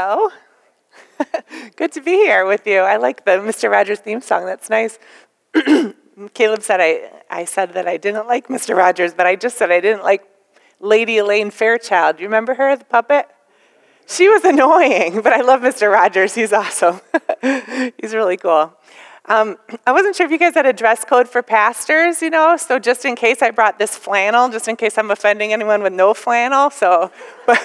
Hello. Good to be here with you. I like the Mr. Rogers theme song. That's nice. Caleb said I, I said that I didn't like Mr. Rogers, but I just said I didn't like Lady Elaine Fairchild. Do you remember her, the puppet? She was annoying, but I love Mr. Rogers. He's awesome. He's really cool. Um, I wasn't sure if you guys had a dress code for pastors, you know, so just in case I brought this flannel, just in case I'm offending anyone with no flannel. So, but,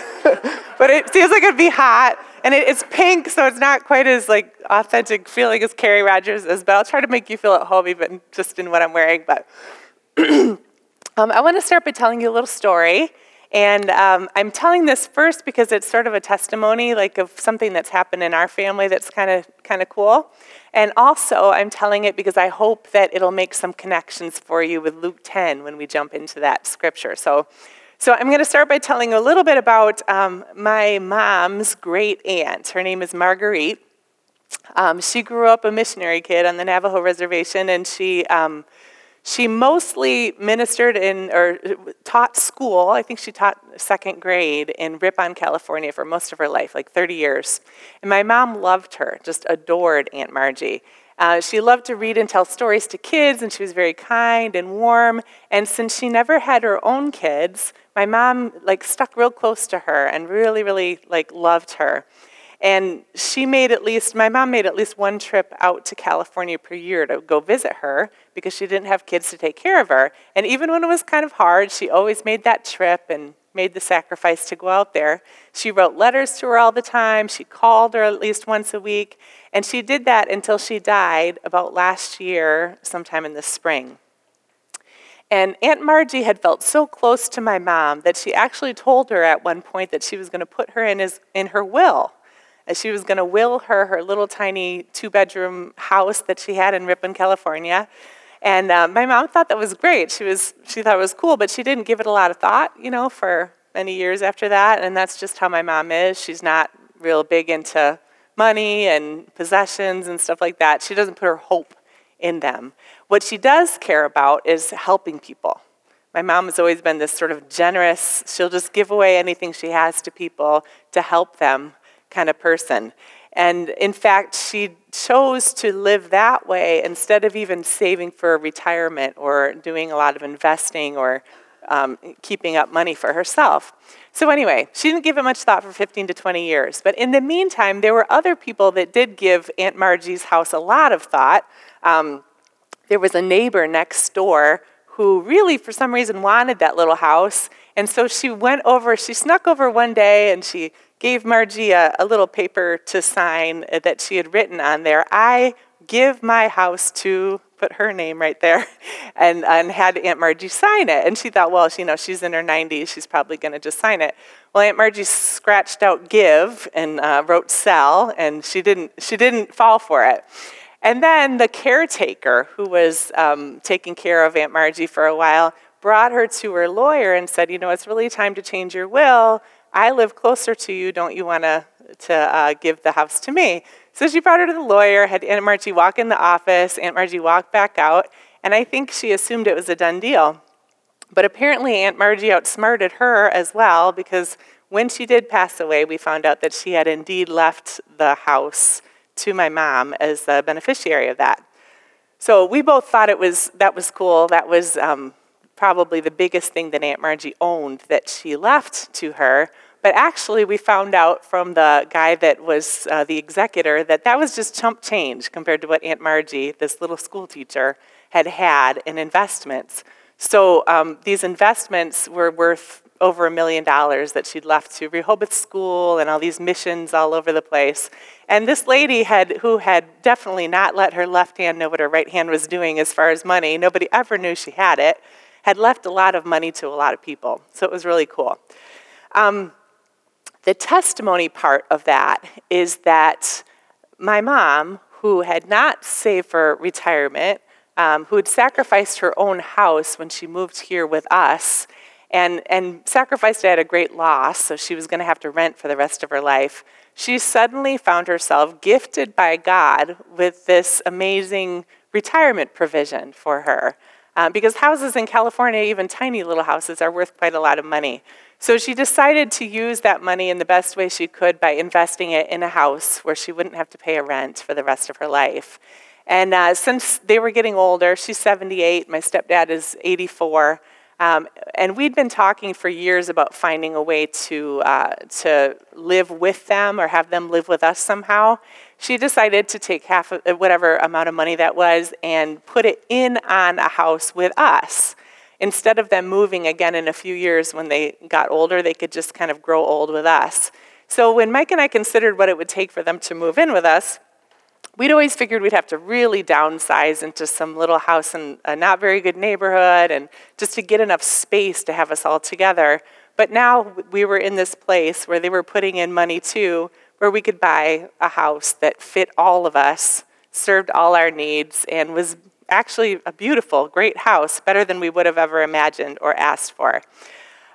it seems like it'd be hot, and it, it's pink, so it's not quite as like authentic feeling as Carrie Rogers is. But I'll try to make you feel at home, even just in what I'm wearing. But um, I want to start by telling you a little story. And um, I'm telling this first because it's sort of a testimony, like of something that's happened in our family that's kind of kind of cool. And also, I'm telling it because I hope that it'll make some connections for you with Luke 10 when we jump into that scripture. So, so I'm going to start by telling you a little bit about um, my mom's great aunt. Her name is Marguerite. Um, she grew up a missionary kid on the Navajo reservation, and she um, she mostly ministered in or taught school. I think she taught second grade in Ripon, California for most of her life, like 30 years. And my mom loved her, just adored Aunt Margie. Uh, she loved to read and tell stories to kids, and she was very kind and warm. And since she never had her own kids, my mom like stuck real close to her and really, really like loved her. And she made at least, my mom made at least one trip out to California per year to go visit her because she didn't have kids to take care of her. And even when it was kind of hard, she always made that trip and made the sacrifice to go out there. She wrote letters to her all the time. She called her at least once a week. And she did that until she died about last year, sometime in the spring. And Aunt Margie had felt so close to my mom that she actually told her at one point that she was going to put her in, his, in her will and she was going to will her her little tiny two bedroom house that she had in Ripon, California. And uh, my mom thought that was great. She was she thought it was cool, but she didn't give it a lot of thought, you know, for many years after that. And that's just how my mom is. She's not real big into money and possessions and stuff like that. She doesn't put her hope in them. What she does care about is helping people. My mom has always been this sort of generous, she'll just give away anything she has to people to help them kind of person. And in fact, she chose to live that way instead of even saving for retirement or doing a lot of investing or um, keeping up money for herself. So, anyway, she didn't give it much thought for 15 to 20 years. But in the meantime, there were other people that did give Aunt Margie's house a lot of thought. Um, there was a neighbor next door who really, for some reason, wanted that little house. And so she went over, she snuck over one day and she gave Margie a, little paper to sign that she had written on there. I give my house to put her name right there and, and had Aunt Margie sign it. And she thought, well, you know, she's in her 90s, she's probably going to just sign it. Well, Aunt Margie scratched out give and uh, wrote sell, and she didn't, she didn't fall for it. And then the caretaker, who was um, taking care of Aunt Margie for a while, brought her to her lawyer and said, you know, it's really time to change your will. I live closer to you. Don't you want to to uh, give the house to me? So she brought her to the lawyer, had Aunt Margie walk in the office. Aunt Margie walked back out, and I think she assumed it was a done deal. But apparently, Aunt Margie outsmarted her as well because when she did pass away, we found out that she had indeed left the house to my mom as the beneficiary of that. So we both thought it was that was cool. That was um, probably the biggest thing that Aunt Margie owned that she left to her. But actually, we found out from the guy that was uh, the executor that that was just chump change compared to what Aunt Margie, this little school teacher, had had in investments. So um, these investments were worth over a million dollars that she'd left to Rehoboth School and all these missions all over the place. And this lady had, who had definitely not let her left hand know what her right hand was doing as far as money, nobody ever knew she had it, had left a lot of money to a lot of people. So it was really cool. Um, the testimony part of that is that my mom, who had not saved for retirement, um, who had sacrificed her own house when she moved here with us, and, and sacrificed it at a great loss, so she was going to have to rent for the rest of her life, she suddenly found herself gifted by God with this amazing retirement provision for her. Um, because houses in California, even tiny little houses, are worth quite a lot of money. So she decided to use that money in the best way she could by investing it in a house where she wouldn't have to pay a rent for the rest of her life. And uh, since they were getting older, she's 78, my stepdad is 84. Um, and we'd been talking for years about finding a way to, uh, to live with them or have them live with us somehow. She decided to take half of whatever amount of money that was and put it in on a house with us. Instead of them moving again in a few years when they got older, they could just kind of grow old with us. So when Mike and I considered what it would take for them to move in with us, we'd always figured we'd have to really downsize into some little house in a not very good neighborhood and just to get enough space to have us all together. But now we were in this place where they were putting in money too, where we could buy a house that fit all of us, served all our needs, and was actually a beautiful, great house, better than we would have ever imagined or asked for.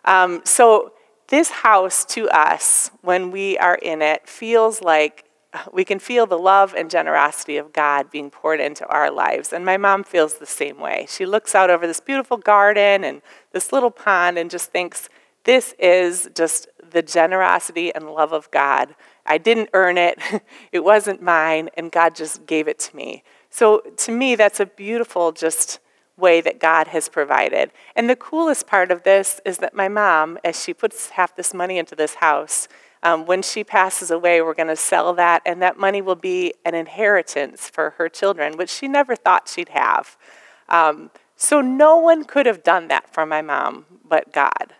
Um, so, this house to us, when we are in it, feels like we can feel the love and generosity of God being poured into our lives. And my mom feels the same way. She looks out over this beautiful garden and this little pond and just thinks, this is just the generosity and love of God. I didn't earn it, it wasn't mine, and God just gave it to me. So to me, that's a beautiful, just way that God has provided. And the coolest part of this is that my mom, as she puts half this money into this house, um, when she passes away, we're going to sell that, and that money will be an inheritance for her children, which she never thought she'd have. Um, so no one could have done that for my mom but God.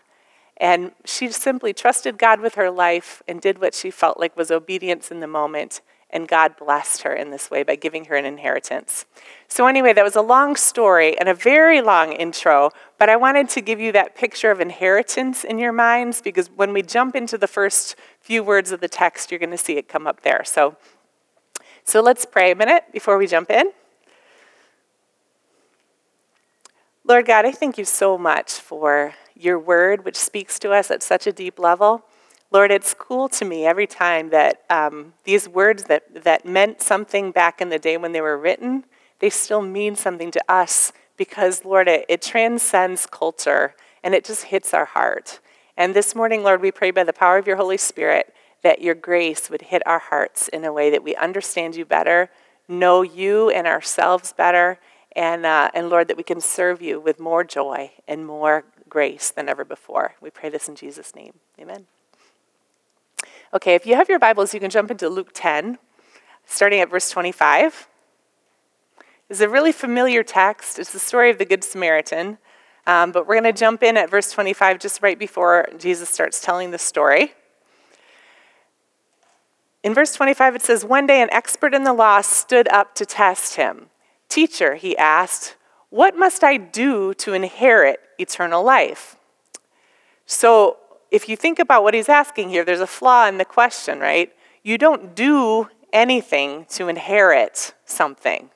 And she simply trusted God with her life and did what she felt like was obedience in the moment and God blessed her in this way by giving her an inheritance. So, anyway, that was a long story and a very long intro, but I wanted to give you that picture of inheritance in your minds because when we jump into the first few words of the text, you're going to see it come up there. So, so let's pray a minute before we jump in. Lord God, I thank you so much for your word, which speaks to us at such a deep level. Lord, it's cool to me every time that um, these words that, that meant something back in the day when they were written, they still mean something to us because, Lord, it, it transcends culture and it just hits our heart. And this morning, Lord, we pray by the power of your Holy Spirit that your grace would hit our hearts in a way that we understand you better, know you and ourselves better, and, uh, and Lord, that we can serve you with more joy and more grace than ever before. We pray this in Jesus' name. Amen. Okay, if you have your Bibles, you can jump into Luke 10, starting at verse 25. It's a really familiar text. It's the story of the Good Samaritan. Um, but we're going to jump in at verse 25 just right before Jesus starts telling the story. In verse 25, it says, One day an expert in the law stood up to test him. Teacher, he asked, what must I do to inherit eternal life? So if you think about what he's asking here, there's a flaw in the question, right? You don't do anything to inherit something.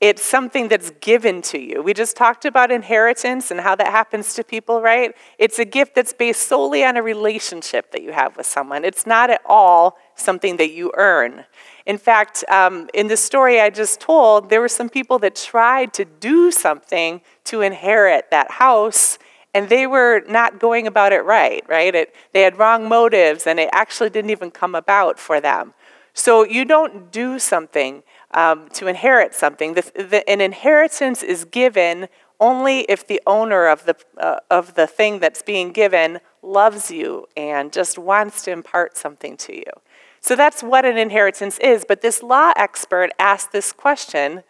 It's something that's given to you. We just talked about inheritance and how that happens to people, right? It's a gift that's based solely on a relationship that you have with someone. It's not at all something that you earn. In fact, um, in the story I just told, there were some people that tried to do something to inherit that house and they were not going about it right, right? It, they had wrong motives, and it actually didn't even come about for them. So you don't do something um, to inherit something. The, the, an inheritance is given only if the owner of the, uh, of the thing that's being given loves you and just wants to impart something to you. So that's what an inheritance is. But this law expert asked this question,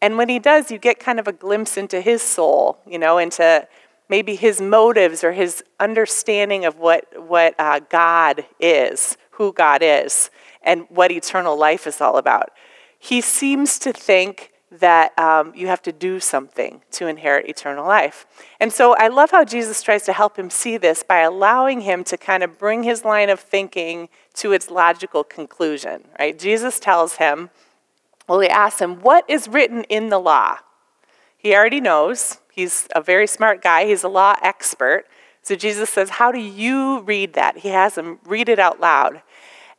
and when he does, you get kind of a glimpse into his soul, you know, into maybe his motives or his understanding of what, what uh, God is, who God is, and what eternal life is all about. He seems to think that um, you have to do something to inherit eternal life. And so I love how Jesus tries to help him see this by allowing him to kind of bring his line of thinking to its logical conclusion, right? Jesus tells him, well, he asks him, What is written in the law? He already knows. He's a very smart guy, he's a law expert. So Jesus says, How do you read that? He has him read it out loud.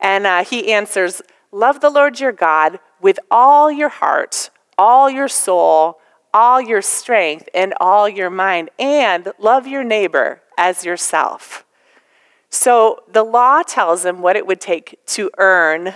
And uh, he answers, Love the Lord your God with all your heart, all your soul, all your strength, and all your mind, and love your neighbor as yourself. So the law tells him what it would take to earn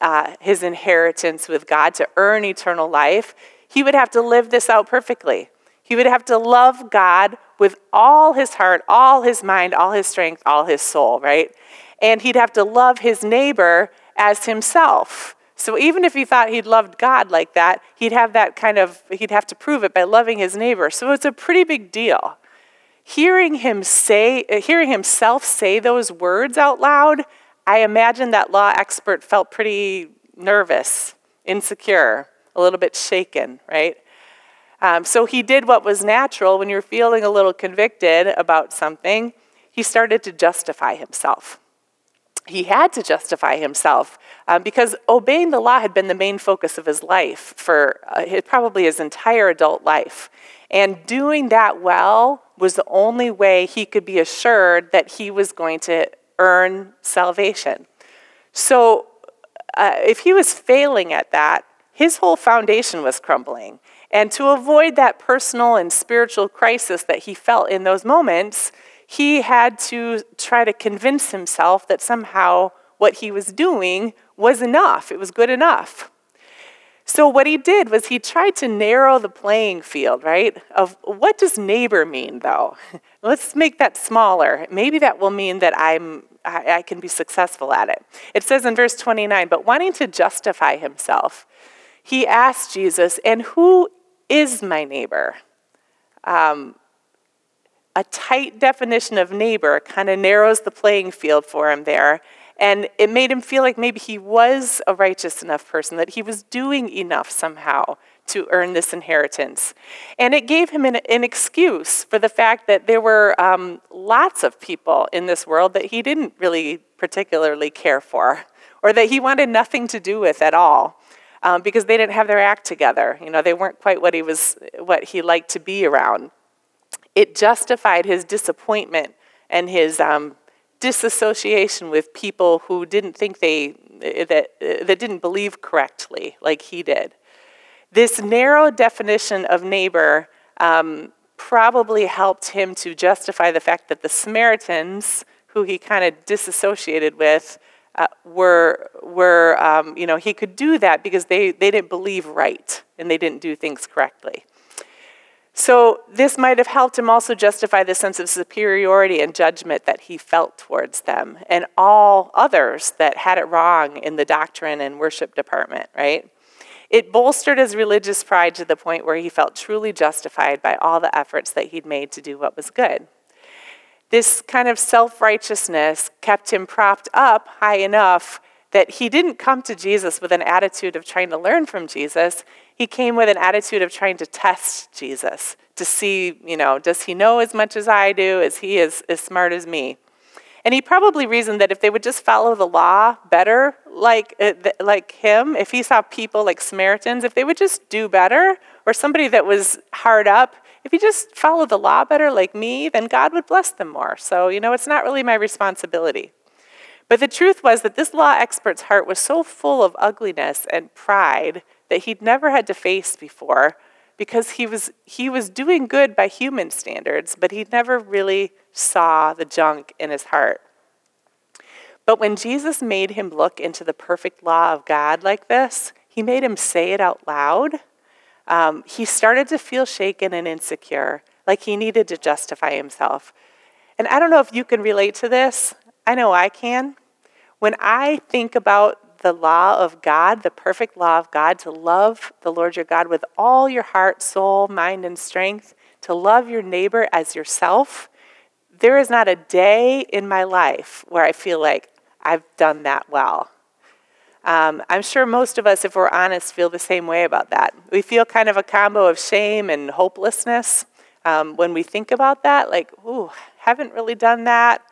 uh, his inheritance with God, to earn eternal life. He would have to live this out perfectly. He would have to love God with all his heart, all his mind, all his strength, all his soul, right? And he'd have to love his neighbor as himself. So even if he thought he'd loved God like that, he'd have that kind of, he'd have to prove it by loving his neighbor. So it's a pretty big deal. Hearing him say, uh, hearing himself say those words out loud, I imagine that law expert felt pretty nervous, insecure, a little bit shaken, right? Um, so he did what was natural when you're feeling a little convicted about something. He started to justify himself. He had to justify himself um, because obeying the law had been the main focus of his life for uh, his, probably his entire adult life. And doing that well was the only way he could be assured that he was going to earn salvation. So uh, if he was failing at that, his whole foundation was crumbling. And to avoid that personal and spiritual crisis that he felt in those moments, he had to try to convince himself that somehow what he was doing was enough, it was good enough. So, what he did was he tried to narrow the playing field, right? Of what does neighbor mean, though? Let's make that smaller. Maybe that will mean that I'm, I, I can be successful at it. It says in verse 29 but wanting to justify himself, he asked Jesus, And who is my neighbor? Um, a tight definition of neighbor kind of narrows the playing field for him there. And it made him feel like maybe he was a righteous enough person, that he was doing enough somehow to earn this inheritance. And it gave him an, an excuse for the fact that there were um, lots of people in this world that he didn't really particularly care for, or that he wanted nothing to do with at all. Um, because they didn't have their act together. You know, they weren't quite what he was, what he liked to be around. It justified his disappointment and his um, disassociation with people who didn't think they that that didn't believe correctly like he did. This narrow definition of neighbor um, probably helped him to justify the fact that the Samaritans, who he kind of disassociated with, uh, were were um, you know he could do that because they they didn't believe right and they didn't do things correctly. So, this might have helped him also justify the sense of superiority and judgment that he felt towards them and all others that had it wrong in the doctrine and worship department, right? It bolstered his religious pride to the point where he felt truly justified by all the efforts that he'd made to do what was good. This kind of self righteousness kept him propped up high enough that he didn't come to Jesus with an attitude of trying to learn from Jesus. He came with an attitude of trying to test Jesus to see, you know, does he know as much as I do? Is he as, as smart as me? And he probably reasoned that if they would just follow the law better, like, uh, like him, if he saw people like Samaritans, if they would just do better, or somebody that was hard up, if he just followed the law better like me, then God would bless them more. So, you know, it's not really my responsibility. But the truth was that this law expert's heart was so full of ugliness and pride that he'd never had to face before because he was, he was doing good by human standards, but he never really saw the junk in his heart. But when Jesus made him look into the perfect law of God like this, he made him say it out loud. Um, he started to feel shaken and insecure, like he needed to justify himself. And I don't know if you can relate to this. I know I can. When I think about the law of God, the perfect law of God, to love the Lord your God with all your heart, soul, mind, and strength, to love your neighbor as yourself, there is not a day in my life where I feel like I've done that well. Um, I'm sure most of us, if we're honest, feel the same way about that. We feel kind of a combo of shame and hopelessness um, when we think about that, like, ooh, haven't really done that.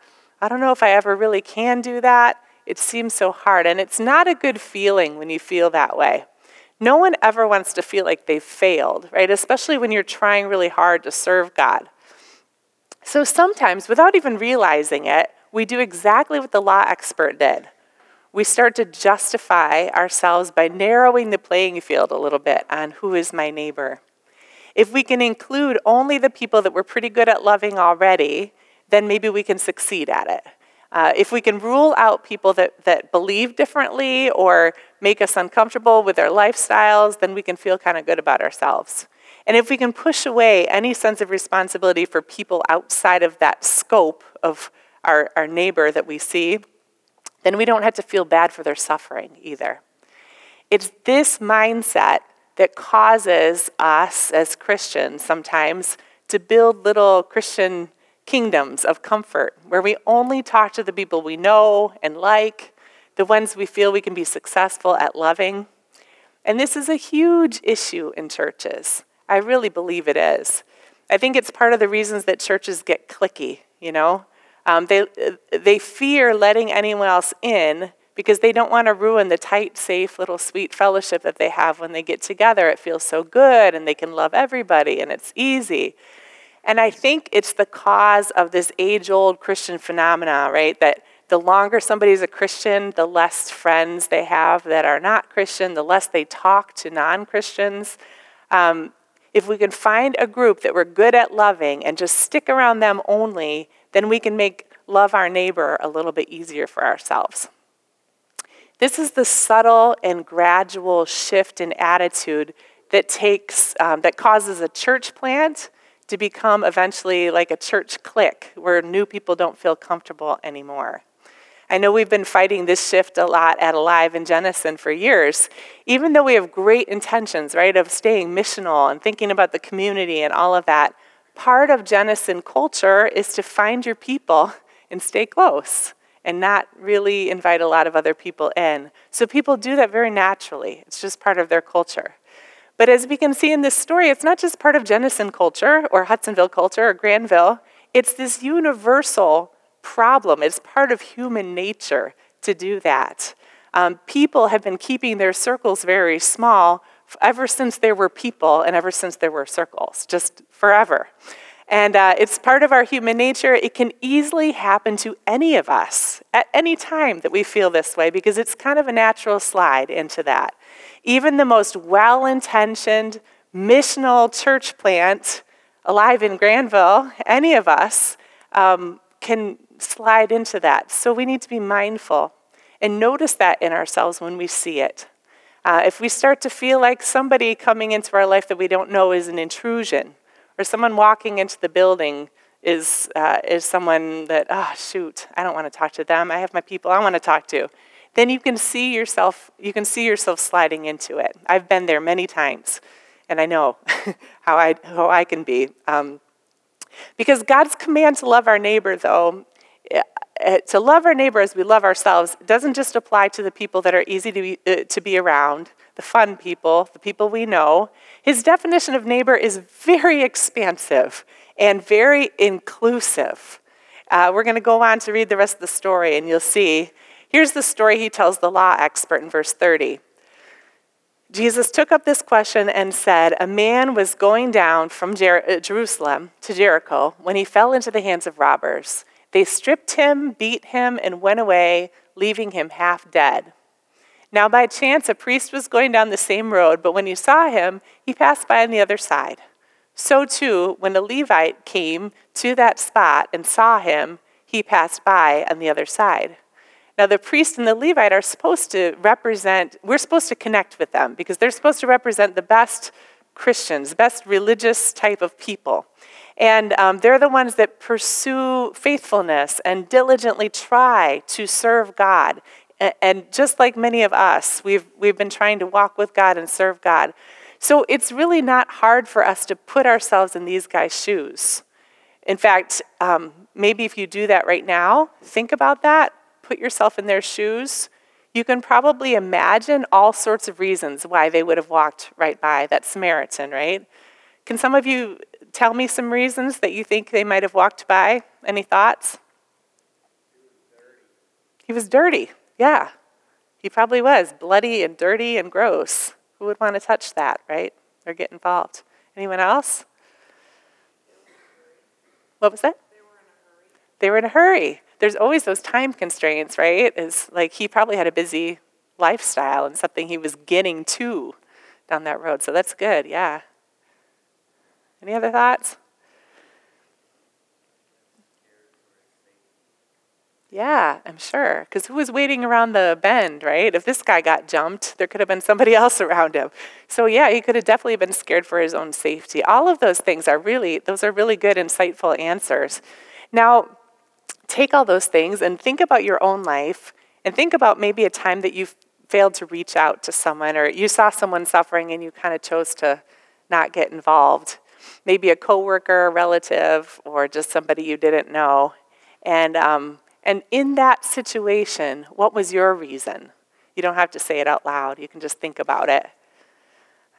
I don't know if I ever really can do that. It seems so hard. And it's not a good feeling when you feel that way. No one ever wants to feel like they've failed, right? Especially when you're trying really hard to serve God. So sometimes, without even realizing it, we do exactly what the law expert did. We start to justify ourselves by narrowing the playing field a little bit on who is my neighbor. If we can include only the people that we're pretty good at loving already, then maybe we can succeed at it. Uh, if we can rule out people that, that believe differently or make us uncomfortable with their lifestyles, then we can feel kind of good about ourselves. And if we can push away any sense of responsibility for people outside of that scope of our, our neighbor that we see, then we don't have to feel bad for their suffering either. It's this mindset that causes us as Christians sometimes to build little Christian kingdoms of comfort where we only talk to the people we know and like, the ones we feel we can be successful at loving. And this is a huge issue in churches. I really believe it is. I think it's part of the reasons that churches get clicky, you know? Um, they, they fear letting anyone else in because they don't want to ruin the tight, safe, little sweet fellowship that they have when they get together. It feels so good and they can love everybody and it's easy. And I think it's the cause of this age old Christian phenomena, right? That the longer somebody's a Christian, the less friends they have that are not Christian, the less they talk to non Christians. Um, if we can find a group that we're good at loving and just stick around them only, then we can make love our neighbor a little bit easier for ourselves. This is the subtle and gradual shift in attitude that takes um, that causes a church plant to become eventually like a church clique where new people don't feel comfortable anymore. I know we've been fighting this shift a lot at Alive in Jenison for years. Even though we have great intentions, right, of staying missional and thinking about the community and all of that, part of Jenison culture is to find your people and stay close and not really invite a lot of other people in. So people do that very naturally. It's just part of their culture. But as we can see in this story, it's not just part of Jenison culture or Hudsonville culture or Grandville. It's this universal problem. It's part of human nature to do that. Um, people have been keeping their circles very small ever since there were people and ever since there were circles, just forever. And uh, it's part of our human nature. It can easily happen to any of us at any time that we feel this way because it's kind of a natural slide into that. Even the most well intentioned missional church plant alive in Grandville, any of us, um, can slide into that. So we need to be mindful and notice that in ourselves when we see it. Uh, if we start to feel like somebody coming into our life that we don't know is an intrusion, or someone walking into the building is, uh, is someone that, oh, shoot, I don't want to talk to them. I have my people I want to talk to then you can see yourself you can see yourself sliding into it i've been there many times and i know how i how i can be um, because god's command to love our neighbor though to love our neighbor as we love ourselves doesn't just apply to the people that are easy to be, uh, to be around the fun people the people we know his definition of neighbor is very expansive and very inclusive uh, we're going to go on to read the rest of the story and you'll see Here's the story he tells the law expert in verse 30. Jesus took up this question and said, A man was going down from Jer- uh, Jerusalem to Jericho when he fell into the hands of robbers. They stripped him, beat him, and went away, leaving him half dead. Now, by chance, a priest was going down the same road, but when he saw him, he passed by on the other side. So, too, when a Levite came to that spot and saw him, he passed by on the other side. Now, the priest and the Levite are supposed to represent, we're supposed to connect with them because they're supposed to represent the best Christians, the best religious type of people. And um, they're the ones that pursue faithfulness and diligently try to serve God. And, just like many of us, we've, we've been trying to walk with God and serve God. So it's really not hard for us to put ourselves in these guys' shoes. In fact, um, maybe if you do that right now, think about that put yourself in their shoes, you can probably imagine all sorts of reasons why they would have walked right by that Samaritan, right? Can some of you tell me some reasons that you think they might have walked by? Any thoughts? He was dirty, yeah. He probably was bloody and dirty and gross. Who would want to touch that, right? Or get involved? Anyone else? What was that? They were in a hurry. They were in a hurry there's always those time constraints, right? Is like he probably had a busy lifestyle and something he was getting to down that road. So that's good, yeah. Any other thoughts? Yeah, I'm sure. Because who was waiting around the bend, right? If this guy got jumped, there could have been somebody else around him. So yeah, he could have definitely been scared for his own safety. All of those things are really, those are really good, insightful answers. Now, take all those things and think about your own life and think about maybe a time that you failed to reach out to someone or you saw someone suffering and you kind of chose to not get involved. Maybe a coworker, a relative, or just somebody you didn't know. And um, and in that situation, what was your reason? You don't have to say it out loud, you can just think about it.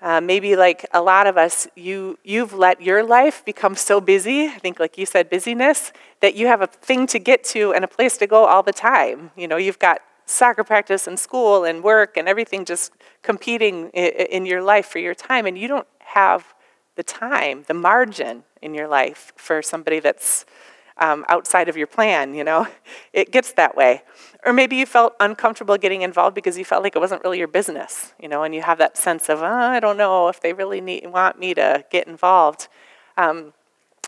Uh, maybe like a lot of us, you, you've let your life become so busy, I think like you said, busyness, that you have a thing to get to and a place to go all the time. You know, you've got soccer practice and school and work and everything just competing in your life for your time, and you don't have the time, the margin in your life for somebody that's um, outside of your plan, you know? It gets that way. Or maybe you felt uncomfortable getting involved because you felt like it wasn't really your business, you know, and you have that sense of, oh, I don't know if they really need, want me to get involved. Um,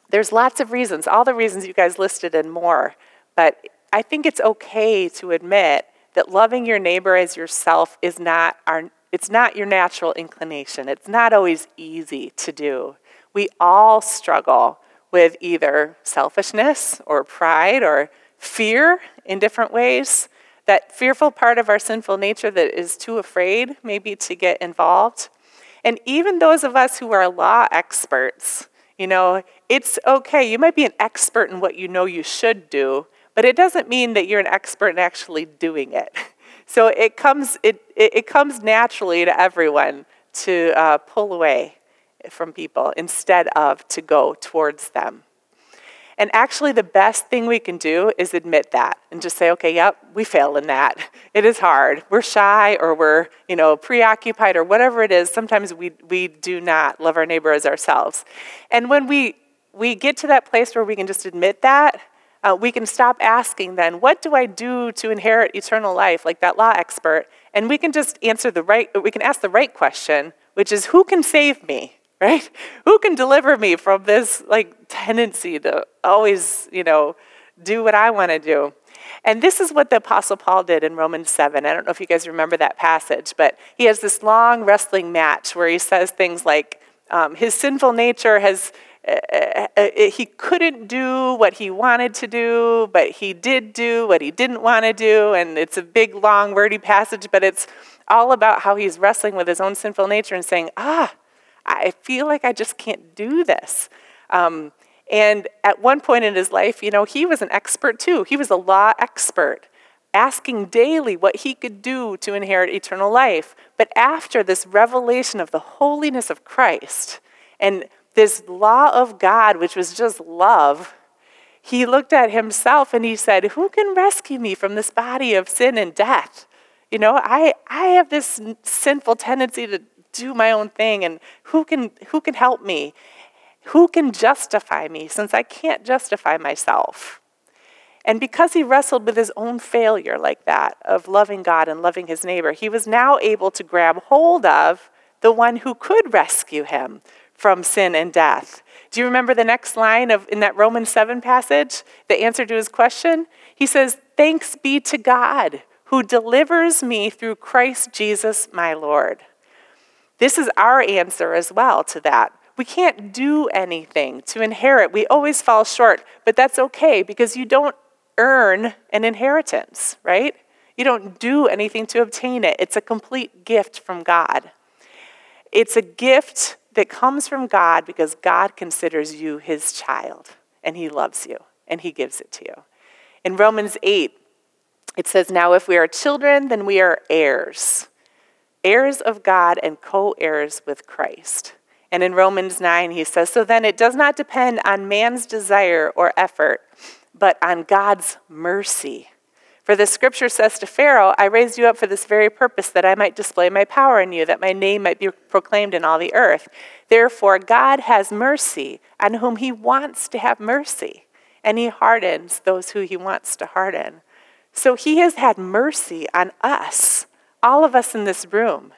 there's lots of reasons, all the reasons you guys listed and more, but I think it's okay to admit that loving your neighbor as yourself is not our it's not your natural inclination. It's not always easy to do. We all struggle with either selfishness or pride or fear in different ways. That fearful part of our sinful nature that is too afraid, maybe, to get involved. And even those of us who are law experts, you know, it's okay. You might be an expert in what you know you should do, but it doesn't mean that you're an expert in actually doing it. So it comes, it, it, comes naturally to everyone to uh, pull away from people instead of to go towards them. And actually, the best thing we can do is admit that and just say, okay, yep, we fail in that. It is hard. We're shy or we're, you know, preoccupied or whatever it is. Sometimes we, we do not love our neighbor as ourselves. And when we, we get to that place where we can just admit that, uh, we can stop asking then, what do I do to inherit eternal life, like that law expert? And we can just answer the right, we can ask the right question, which is, who can save me? right? Who can deliver me from this like tendency to always, you know, do what I want to do? And this is what the Apostle Paul did in Romans 7. I don't know if you guys remember that passage, but he has this long wrestling match where he says things like, um, his sinful nature has, he couldn't do what he wanted to do, but he did do what he didn't want to do. And it's a big, long, wordy passage, but it's all about how he's wrestling with his own sinful nature and saying, ah, I feel like I just can't do this. Um, and at one point in his life, you know, he was an expert too. He was a law expert, asking daily what he could do to inherit eternal life. But after this revelation of the holiness of Christ and this law of God, which was just love, he looked at himself and he said, Who can rescue me from this body of sin and death? You know, I, I have this sinful tendency to do my own thing and who can who can help me? Who can justify me since I can't justify myself? And because he wrestled with his own failure like that of loving God and loving his neighbor, he was now able to grab hold of the one who could rescue him from sin and death. Do you remember the next line of in that Romans 7 passage? The answer to his question? He says, "Thanks be to God who delivers me through Christ Jesus my Lord." This is our answer as well to that. We can't do anything to inherit. We always fall short, but that's okay because you don't earn an inheritance, right? You don't do anything to obtain it. It's a complete gift from God. It's a gift that comes from God because God considers you his child and he loves you and he gives it to you. In Romans 8, it says, Now if we are children, then we are heirs heirs of God and co heirs with Christ. And in Romans 9, he says, So then it does not depend on man's desire or effort, but on God's mercy. For the scripture says to Pharaoh, I raised you up for this very purpose, that I might display my power in you, that my name might be proclaimed in all the earth. Therefore, God has mercy on whom he wants to have mercy, and he hardens those who he wants to harden. So he has had mercy on us all of us in this room.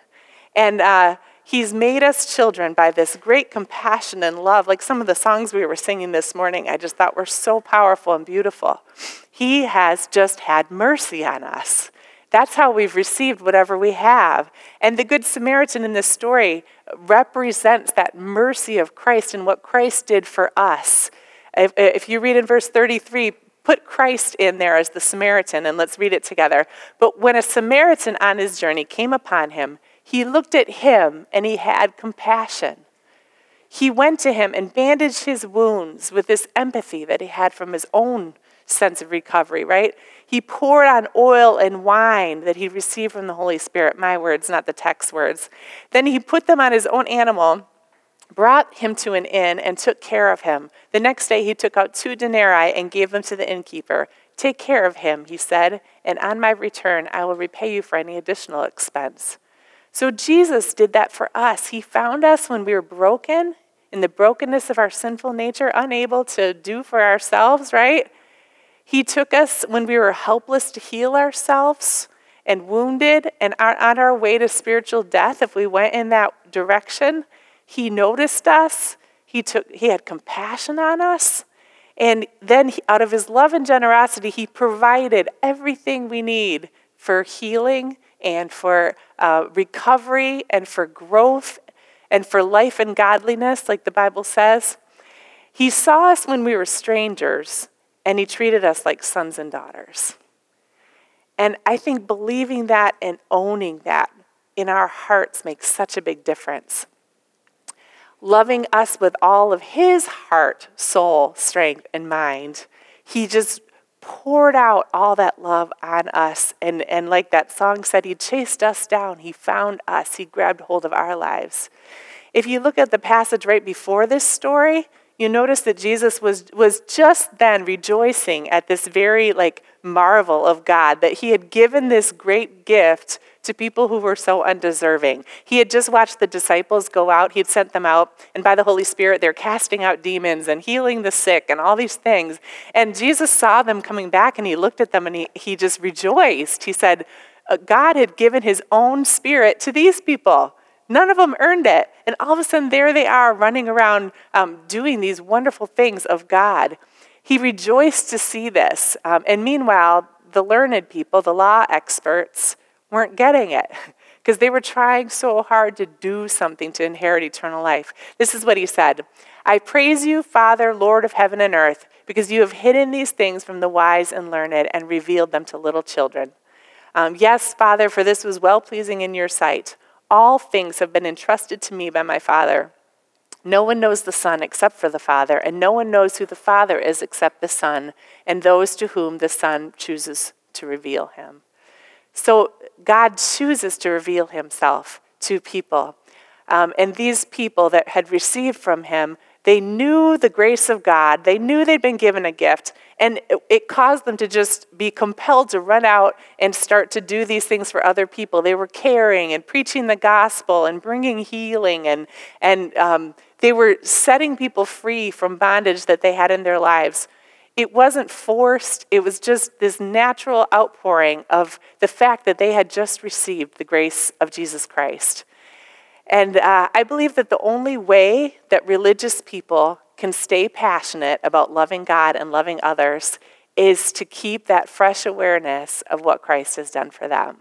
And uh, He's made us children by this great compassion and love. Like some of the songs we were singing this morning, I just thought were so powerful and beautiful. He has just had mercy on us. That's how we've received whatever we have. And the Good Samaritan in this story represents that mercy of Christ and what Christ did for us. If, if you read in verse 33, put Christ in there as the Samaritan, and let's read it together. But when a Samaritan on his journey came upon him, he looked at him and he had compassion. He went to him and bandaged his wounds with this empathy that he had from his own sense of recovery, right? He poured on oil and wine that he received from the Holy Spirit, my words, not the text words. Then he put them on his own animal, brought him to an inn, and took care of him. The next day he took out two denarii and gave them to the innkeeper. Take care of him, he said, and on my return I will repay you for any additional expense. So Jesus did that for us. He found us when we were broken, in the brokenness of our sinful nature, unable to do for ourselves, right? He took us when we were helpless to heal ourselves and wounded and on our way to spiritual death if we went in that direction. He noticed us. He, took, he had compassion on us. And then, he, out of his love and generosity, he provided everything we need for healing and for uh, recovery and for growth and for life and godliness, like the Bible says. He saw us when we were strangers and he treated us like sons and daughters. And I think believing that and owning that in our hearts makes such a big difference. Loving us with all of his heart, soul, strength, and mind, he just poured out all that love on us. And, and like that song said, he chased us down, he found us, he grabbed hold of our lives. If you look at the passage right before this story, you notice that Jesus was, was just then rejoicing at this very like marvel of God that he had given this great gift to people who were so undeserving. He had just watched the disciples go out, he had sent them out, and by the Holy Spirit, they're casting out demons and healing the sick and all these things. And Jesus saw them coming back and he looked at them and he, he just rejoiced. He said, uh, God had given his own spirit to these people. None of them earned it. And all of a sudden, there they are running around um, doing these wonderful things of God. He rejoiced to see this. Um, and meanwhile, the learned people, the law experts, weren't getting it because they were trying so hard to do something to inherit eternal life. This is what he said I praise you, Father, Lord of heaven and earth, because you have hidden these things from the wise and learned and revealed them to little children. Um, yes, Father, for this was well pleasing in your sight. All things have been entrusted to me by my Father. No one knows the Son except for the Father, and no one knows who the Father is except the Son, and those to whom the Son chooses to reveal him. So God chooses to reveal himself to people. Um, and these people that had received from him, they knew the grace of God, they knew they'd been given a gift, and it, caused them to just be compelled to run out and start to do these things for other people. They were caring and preaching the gospel and bringing healing, and, and um, they were setting people free from bondage that they had in their lives. It wasn't forced, it was just this natural outpouring of the fact that they had just received the grace of Jesus Christ. And uh, I believe that the only way that religious people can stay passionate about loving God and loving others is to keep that fresh awareness of what Christ has done for them.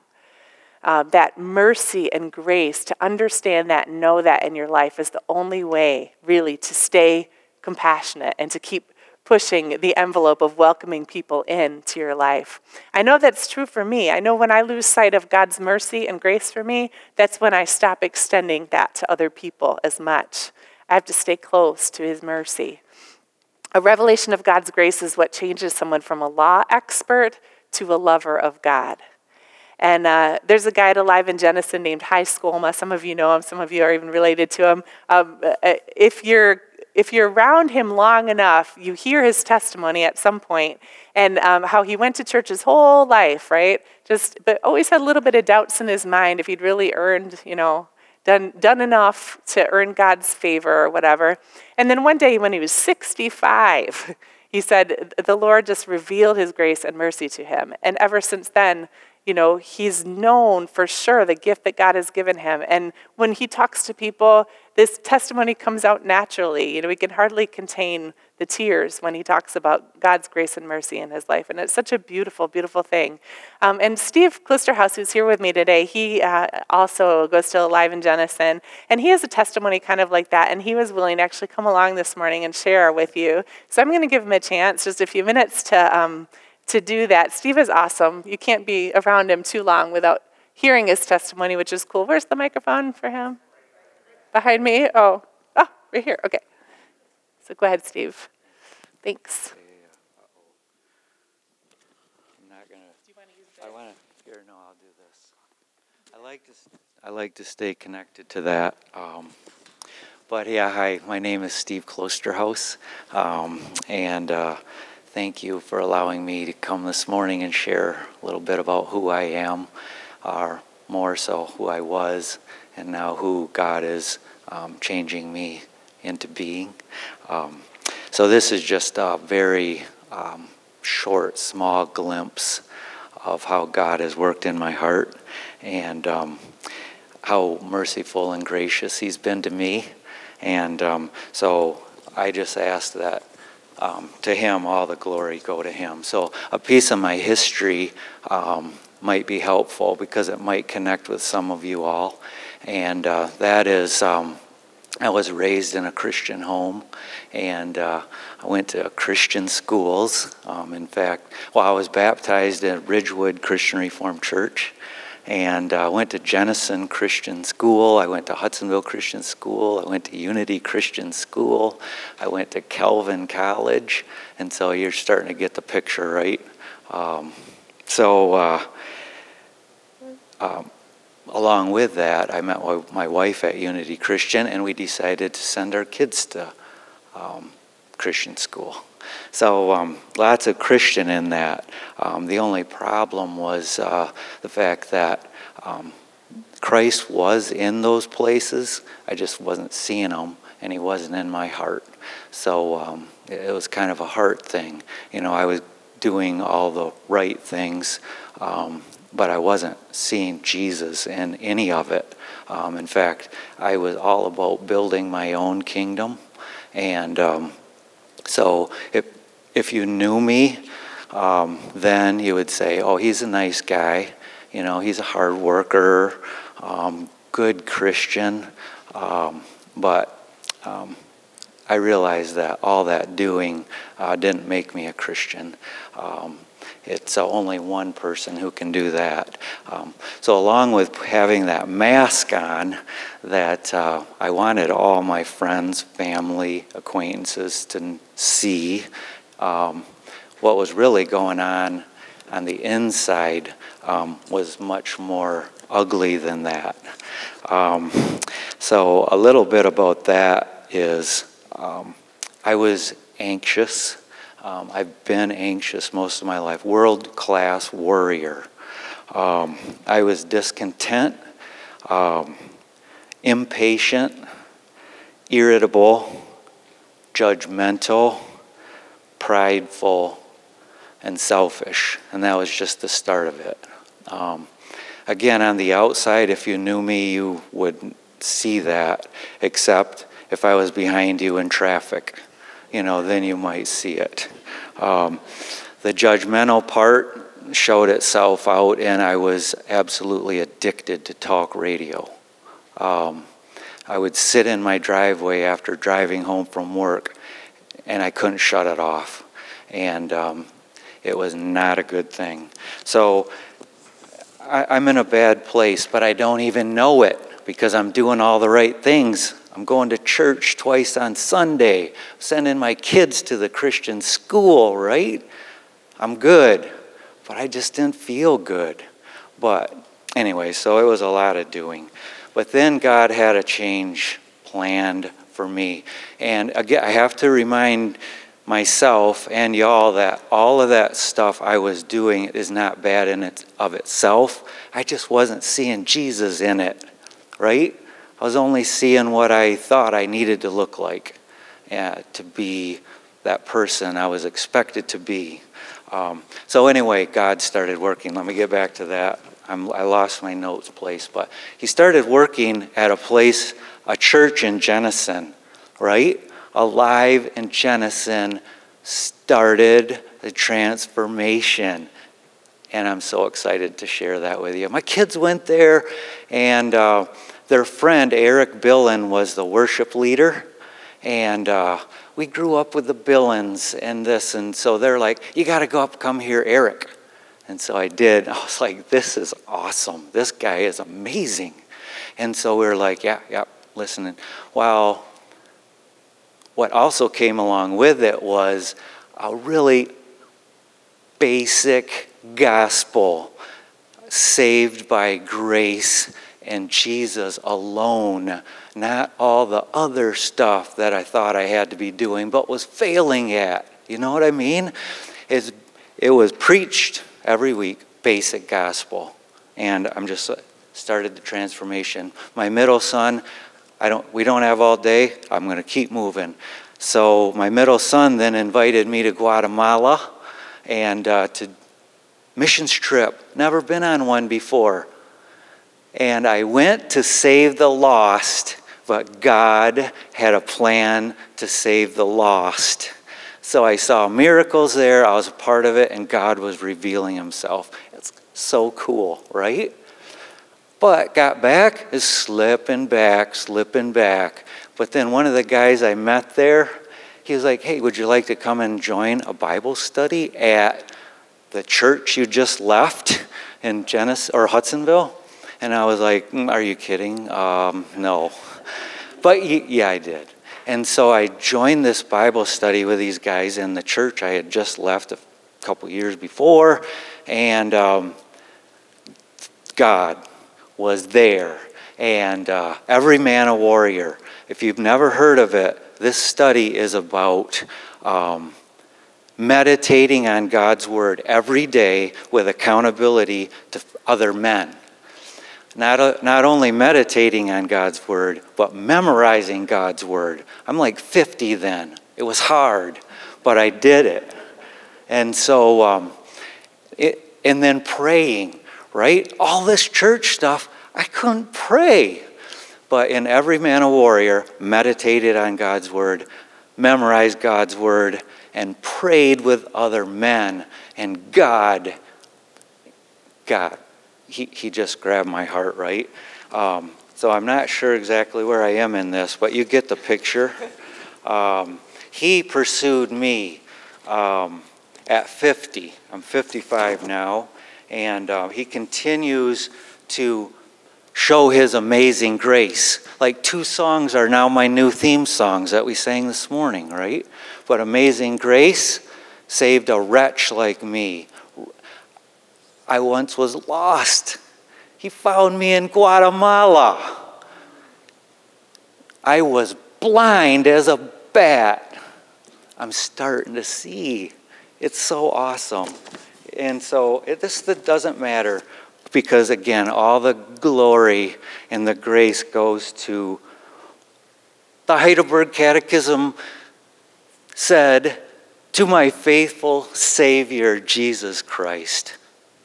Um, that mercy and grace, to understand that know that in your life is the only way, really, to stay compassionate and to keep pushing the envelope of welcoming people into your life. I know that's true for me. I know when I lose sight of God's mercy and grace for me, that's when I stop extending that to other people as much. I have to stay close to His mercy. A revelation of God's grace is what changes someone from a law expert to a lover of God. And uh, there's a guy Alive in Jenison named High Skolma. Some of you know him, some of you are even related to him. Um, uh, if, you're, if you're around him long enough, you hear his testimony at some point and um, how he went to church his whole life, right? Just, but always had a little bit of doubts in his mind if he'd really earned, you know, done, done enough to earn God's favor or whatever. And then one day when he was 65, he said the Lord just revealed his grace and mercy to him. And ever since then, you know, he's known for sure the gift that God has given him. And when he talks to people, this testimony comes out naturally. You know, we can hardly contain the tears when he talks about God's grace and mercy in his life. And it's such a beautiful, beautiful thing. Um, and Steve Klisterhouse, who's here with me today, he uh, also goes to Alive in Jenison. And he has a testimony kind of like that. And he was willing to actually come along this morning and share with you. So I'm going to give him a chance, just a few minutes, to, um, to do that. Steve is awesome. You can't be around him too long without hearing his testimony, which is cool. Where's the microphone for him? Behind me? Oh, oh, right here. Okay. So go ahead, Steve. Thanks. I'm not gonna. I want to. Here, no, I'll do this. I like to. I like to stay connected to that. Um, but yeah, hi. My name is Steve Klosterhouse, um, and uh, thank you for allowing me to come this morning and share a little bit about who I am, or more so who I was, and now who God is um, changing me into being. Um, so this is just a very um, short, small glimpse of how God has worked in my heart and um, how merciful and gracious He's been to me. And um, so I just ask that um, to Him all the glory go to Him. So a piece of my history um, might be helpful because it might connect with some of you all. And uh, that is, um, I was raised in a Christian home, and uh, I went to Christian schools. Um, in fact, well, I was baptized at Ridgewood Christian Reformed Church, and uh, went to Jenison Christian School. I went to Hudsonville Christian School. I went to Unity Christian School. I went to Calvin College, and so you're starting to get the picture, right? Um, so. Uh, um, along with that, I met my wife at Unity Christian, and we decided to send our kids to um, Christian school. So um, lots of Christian in that. Um, the only problem was uh, the fact that um, Christ was in those places. I just wasn't seeing him, and he wasn't in my heart. So um, it was kind of a heart thing. You know, I was doing all the right things um, but I wasn't seeing Jesus in any of it. Um, in fact, I was all about building my own kingdom. And um, so if, if you knew me, um, then you would say, oh, he's a nice guy. You know, he's a hard worker, um, good Christian. Um, but um, I realized that all that doing uh, didn't make me a Christian. It's only one person who can do that. Um, so, along with having that mask on, that uh, I wanted all my friends, family, acquaintances to see um, what was really going on on the inside um, was much more ugly than that. Um, so, a little bit about that is um, I was anxious. Um, I've been anxious most of my life, world class worrier. Um, I was discontent, um, impatient, irritable, judgmental, prideful, and selfish. And that was just the start of it. Um, again, on the outside, if you knew me, you would see that, except if I was behind you in traffic you know, then you might see it. Um, the judgmental part showed itself out, and I was absolutely addicted to talk radio. Um, I would sit in my driveway after driving home from work, and I couldn't shut it off. And um, it was not a good thing. So I, I'm in a bad place, but I don't even know it because I'm doing all the right things I'm going to church twice on Sunday, sending my kids to the Christian school, right? I'm good, but I just didn't feel good. But anyway, so it was a lot of doing. But then God had a change planned for me. And again, I have to remind myself and y'all that all of that stuff I was doing is not bad in it of itself. I just wasn't seeing Jesus in it, right? I was only seeing what I thought I needed to look like uh, to be that person I was expected to be. Um, so, anyway, God started working. Let me get back to that. I'm, I lost my notes place, but he started working at a place, a church in Jenison, right? Alive in Jenison started the transformation. And I'm so excited to share that with you. My kids went there, and uh, their friend, Eric Billen, was the worship leader. And uh, we grew up with the Billens and this. And so they're like, You got to go up, come here, Eric. And so I did. I was like, This is awesome. This guy is amazing. And so we were like, Yeah, yeah, listening. Well, what also came along with it was a really basic gospel saved by grace and Jesus alone, not all the other stuff that I thought I had to be doing but was failing at. You know what I mean? It's, it was preached every week, basic gospel. And I'm just uh, started the transformation. My middle son, I don't, we don't have all day. I'm going to keep moving. So my middle son then invited me to Guatemala and uh, to missions trip. Never been on one before. And I went to save the lost, but God had a plan to save the lost. So I saw miracles there, I was a part of it, and God was revealing Himself. It's so cool, right? But got back is slipping back, slipping back. But then one of the guys I met there, he was like, Hey, would you like to come and join a Bible study at the church you just left in Jenison or Hudsonville? And I was like, mm, Are you kidding? Um, no. But yeah, I did. And so I joined this Bible study with these guys in the church I had just left a couple years before. And um, God was there. And uh, every man a warrior. If you've never heard of it, this study is about um, meditating on God's Word every day with accountability to other men. Not, uh, not only meditating on God's Word, but memorizing God's Word. I'm like 50 then. It was hard, but I did it. And so, um, it, and then praying, right? All this church stuff, I couldn't pray. But in Every Man a Warrior, meditated on God's Word, memorized God's Word, and prayed with other men. And God, God, He, he just grabbed my heart, right? Um, so I'm not sure exactly where I am in this, but you get the picture. Um, he pursued me um, at 50. I'm 55 now. And uh, he continues to show his amazing grace. Like two songs are now my new theme songs that we sang this morning, right? But Amazing Grace saved a wretch like me. I once was lost. He found me in Guatemala. I was blind as a bat. I'm starting to see. It's so awesome. And so it, this doesn't matter because again, all the glory and the grace goes to the Heidelberg Catechism said, To my faithful Savior, Jesus Christ.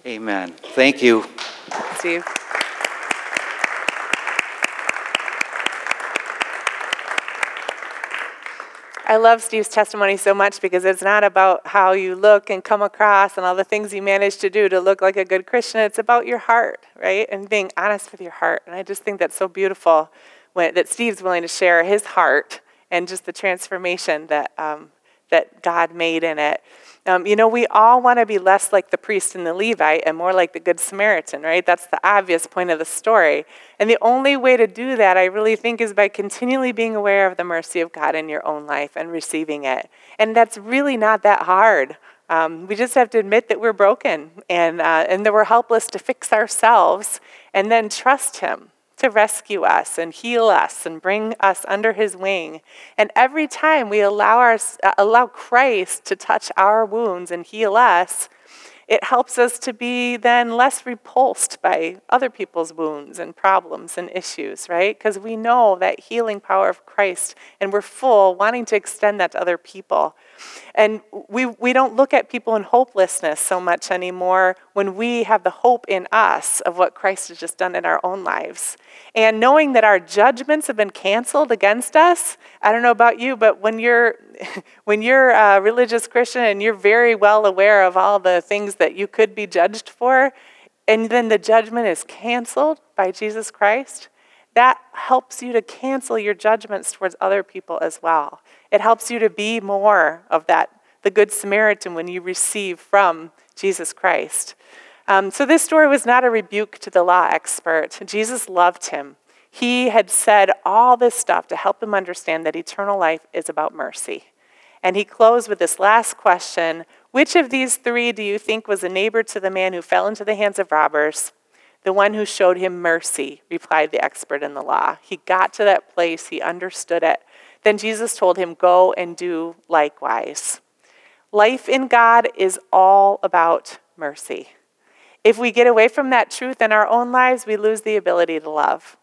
Amen. Thank you. Steve. I love Steve's testimony so much because it's not about how you look and come across and all the things you manage to do to look like a good Christian. It's about your heart, right? And being honest with your heart. And I just think that's so beautiful when, that Steve's willing to share his heart and just the transformation that, um, that God made in it. Um, you know, we all want to be less like the priest and the Levite and more like the Good Samaritan, right? That's the obvious point of the story. And the only way to do that, I really think, is by continually being aware of the mercy of God in your own life and receiving it. And that's really not that hard. Um, we just have to admit that we're broken and, uh, and that we're helpless to fix ourselves and then trust Him to rescue us and heal us and bring us under his wing. And every time we allow, our, uh, allow Christ to touch our wounds and heal us, it helps us to be then less repulsed by other people's wounds and problems and issues, right? Because we know that healing power of Christ and we're full wanting to extend that to other people. And we, we don't look at people in hopelessness so much anymore when we have the hope in us of what Christ has just done in our own lives. And knowing that our judgments have been canceled against us, I don't know about you, but when you're when you're a religious Christian and you're very well aware of all the things that you could be judged for, and then the judgment is canceled by Jesus Christ, that helps you to cancel your judgments towards other people as well. It helps you to be more of that, the Good Samaritan, when you receive from Jesus Christ. Um, so, this story was not a rebuke to the law expert. Jesus loved him. He had said all this stuff to help him understand that eternal life is about mercy. And he closed with this last question Which of these three do you think was a neighbor to the man who fell into the hands of robbers? The one who showed him mercy, replied the expert in the law. He got to that place, he understood it. Then Jesus told him, Go and do likewise. Life in God is all about mercy. If we get away from that truth in our own lives, we lose the ability to love.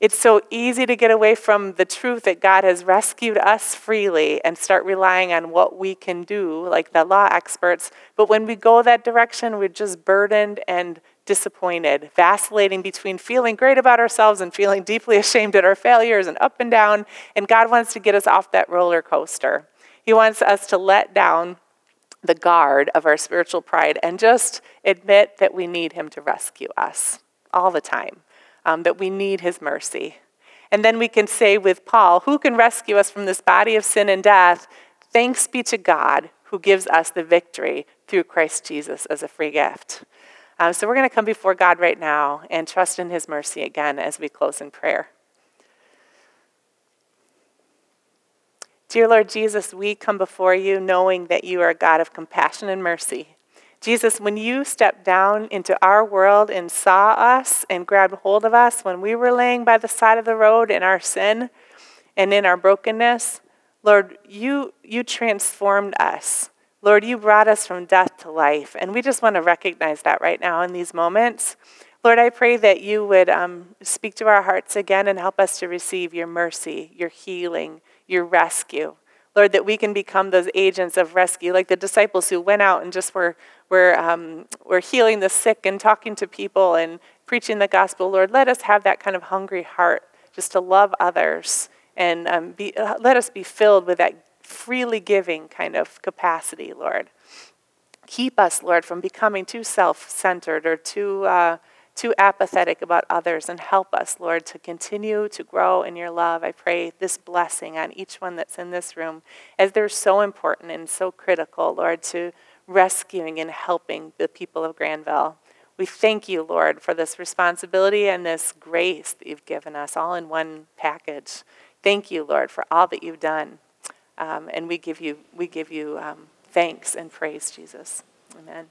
It's so easy to get away from the truth that God has rescued us freely and start relying on what we can do, like the law experts. But when we go that direction, we're just burdened and disappointed, vacillating between feeling great about ourselves and feeling deeply ashamed at our failures and up and down. And God wants to get us off that roller coaster. He wants us to let down the guard of our spiritual pride and just admit that we need Him to rescue us all the time, um, that we need His mercy. And then we can say with Paul, Who can rescue us from this body of sin and death? Thanks be to God who gives us the victory through Christ Jesus as a free gift. Um, so we're going to come before God right now and trust in His mercy again as we close in prayer. Dear Lord Jesus, we come before you knowing that you are a God of compassion and mercy. Jesus, when you stepped down into our world and saw us and grabbed hold of us when we were laying by the side of the road in our sin and in our brokenness, Lord, you, you transformed us. Lord, you brought us from death to life, and we just want to recognize that right now in these moments. Lord, I pray that you would um, speak to our hearts again and help us to receive your mercy, your healing, your rescue. Lord, that we can become those agents of rescue, like the disciples who went out and just were, were, um, were healing the sick and talking to people and preaching the gospel. Lord, let us have that kind of hungry heart just to love others and um, be, uh, let us be filled with that freely giving kind of capacity, Lord. Keep us, Lord, from becoming too self centered or too, uh, too apathetic about others and help us, Lord, to continue to grow in your love. I pray this blessing on each one that's in this room as they're so important and so critical, Lord, to rescuing and helping the people of Grandville. We thank you, Lord, for this responsibility and this grace that you've given us all in one package. Thank you, Lord, for all that you've done. Um, and we give you, we give you um, thanks and praise, Jesus. Amen.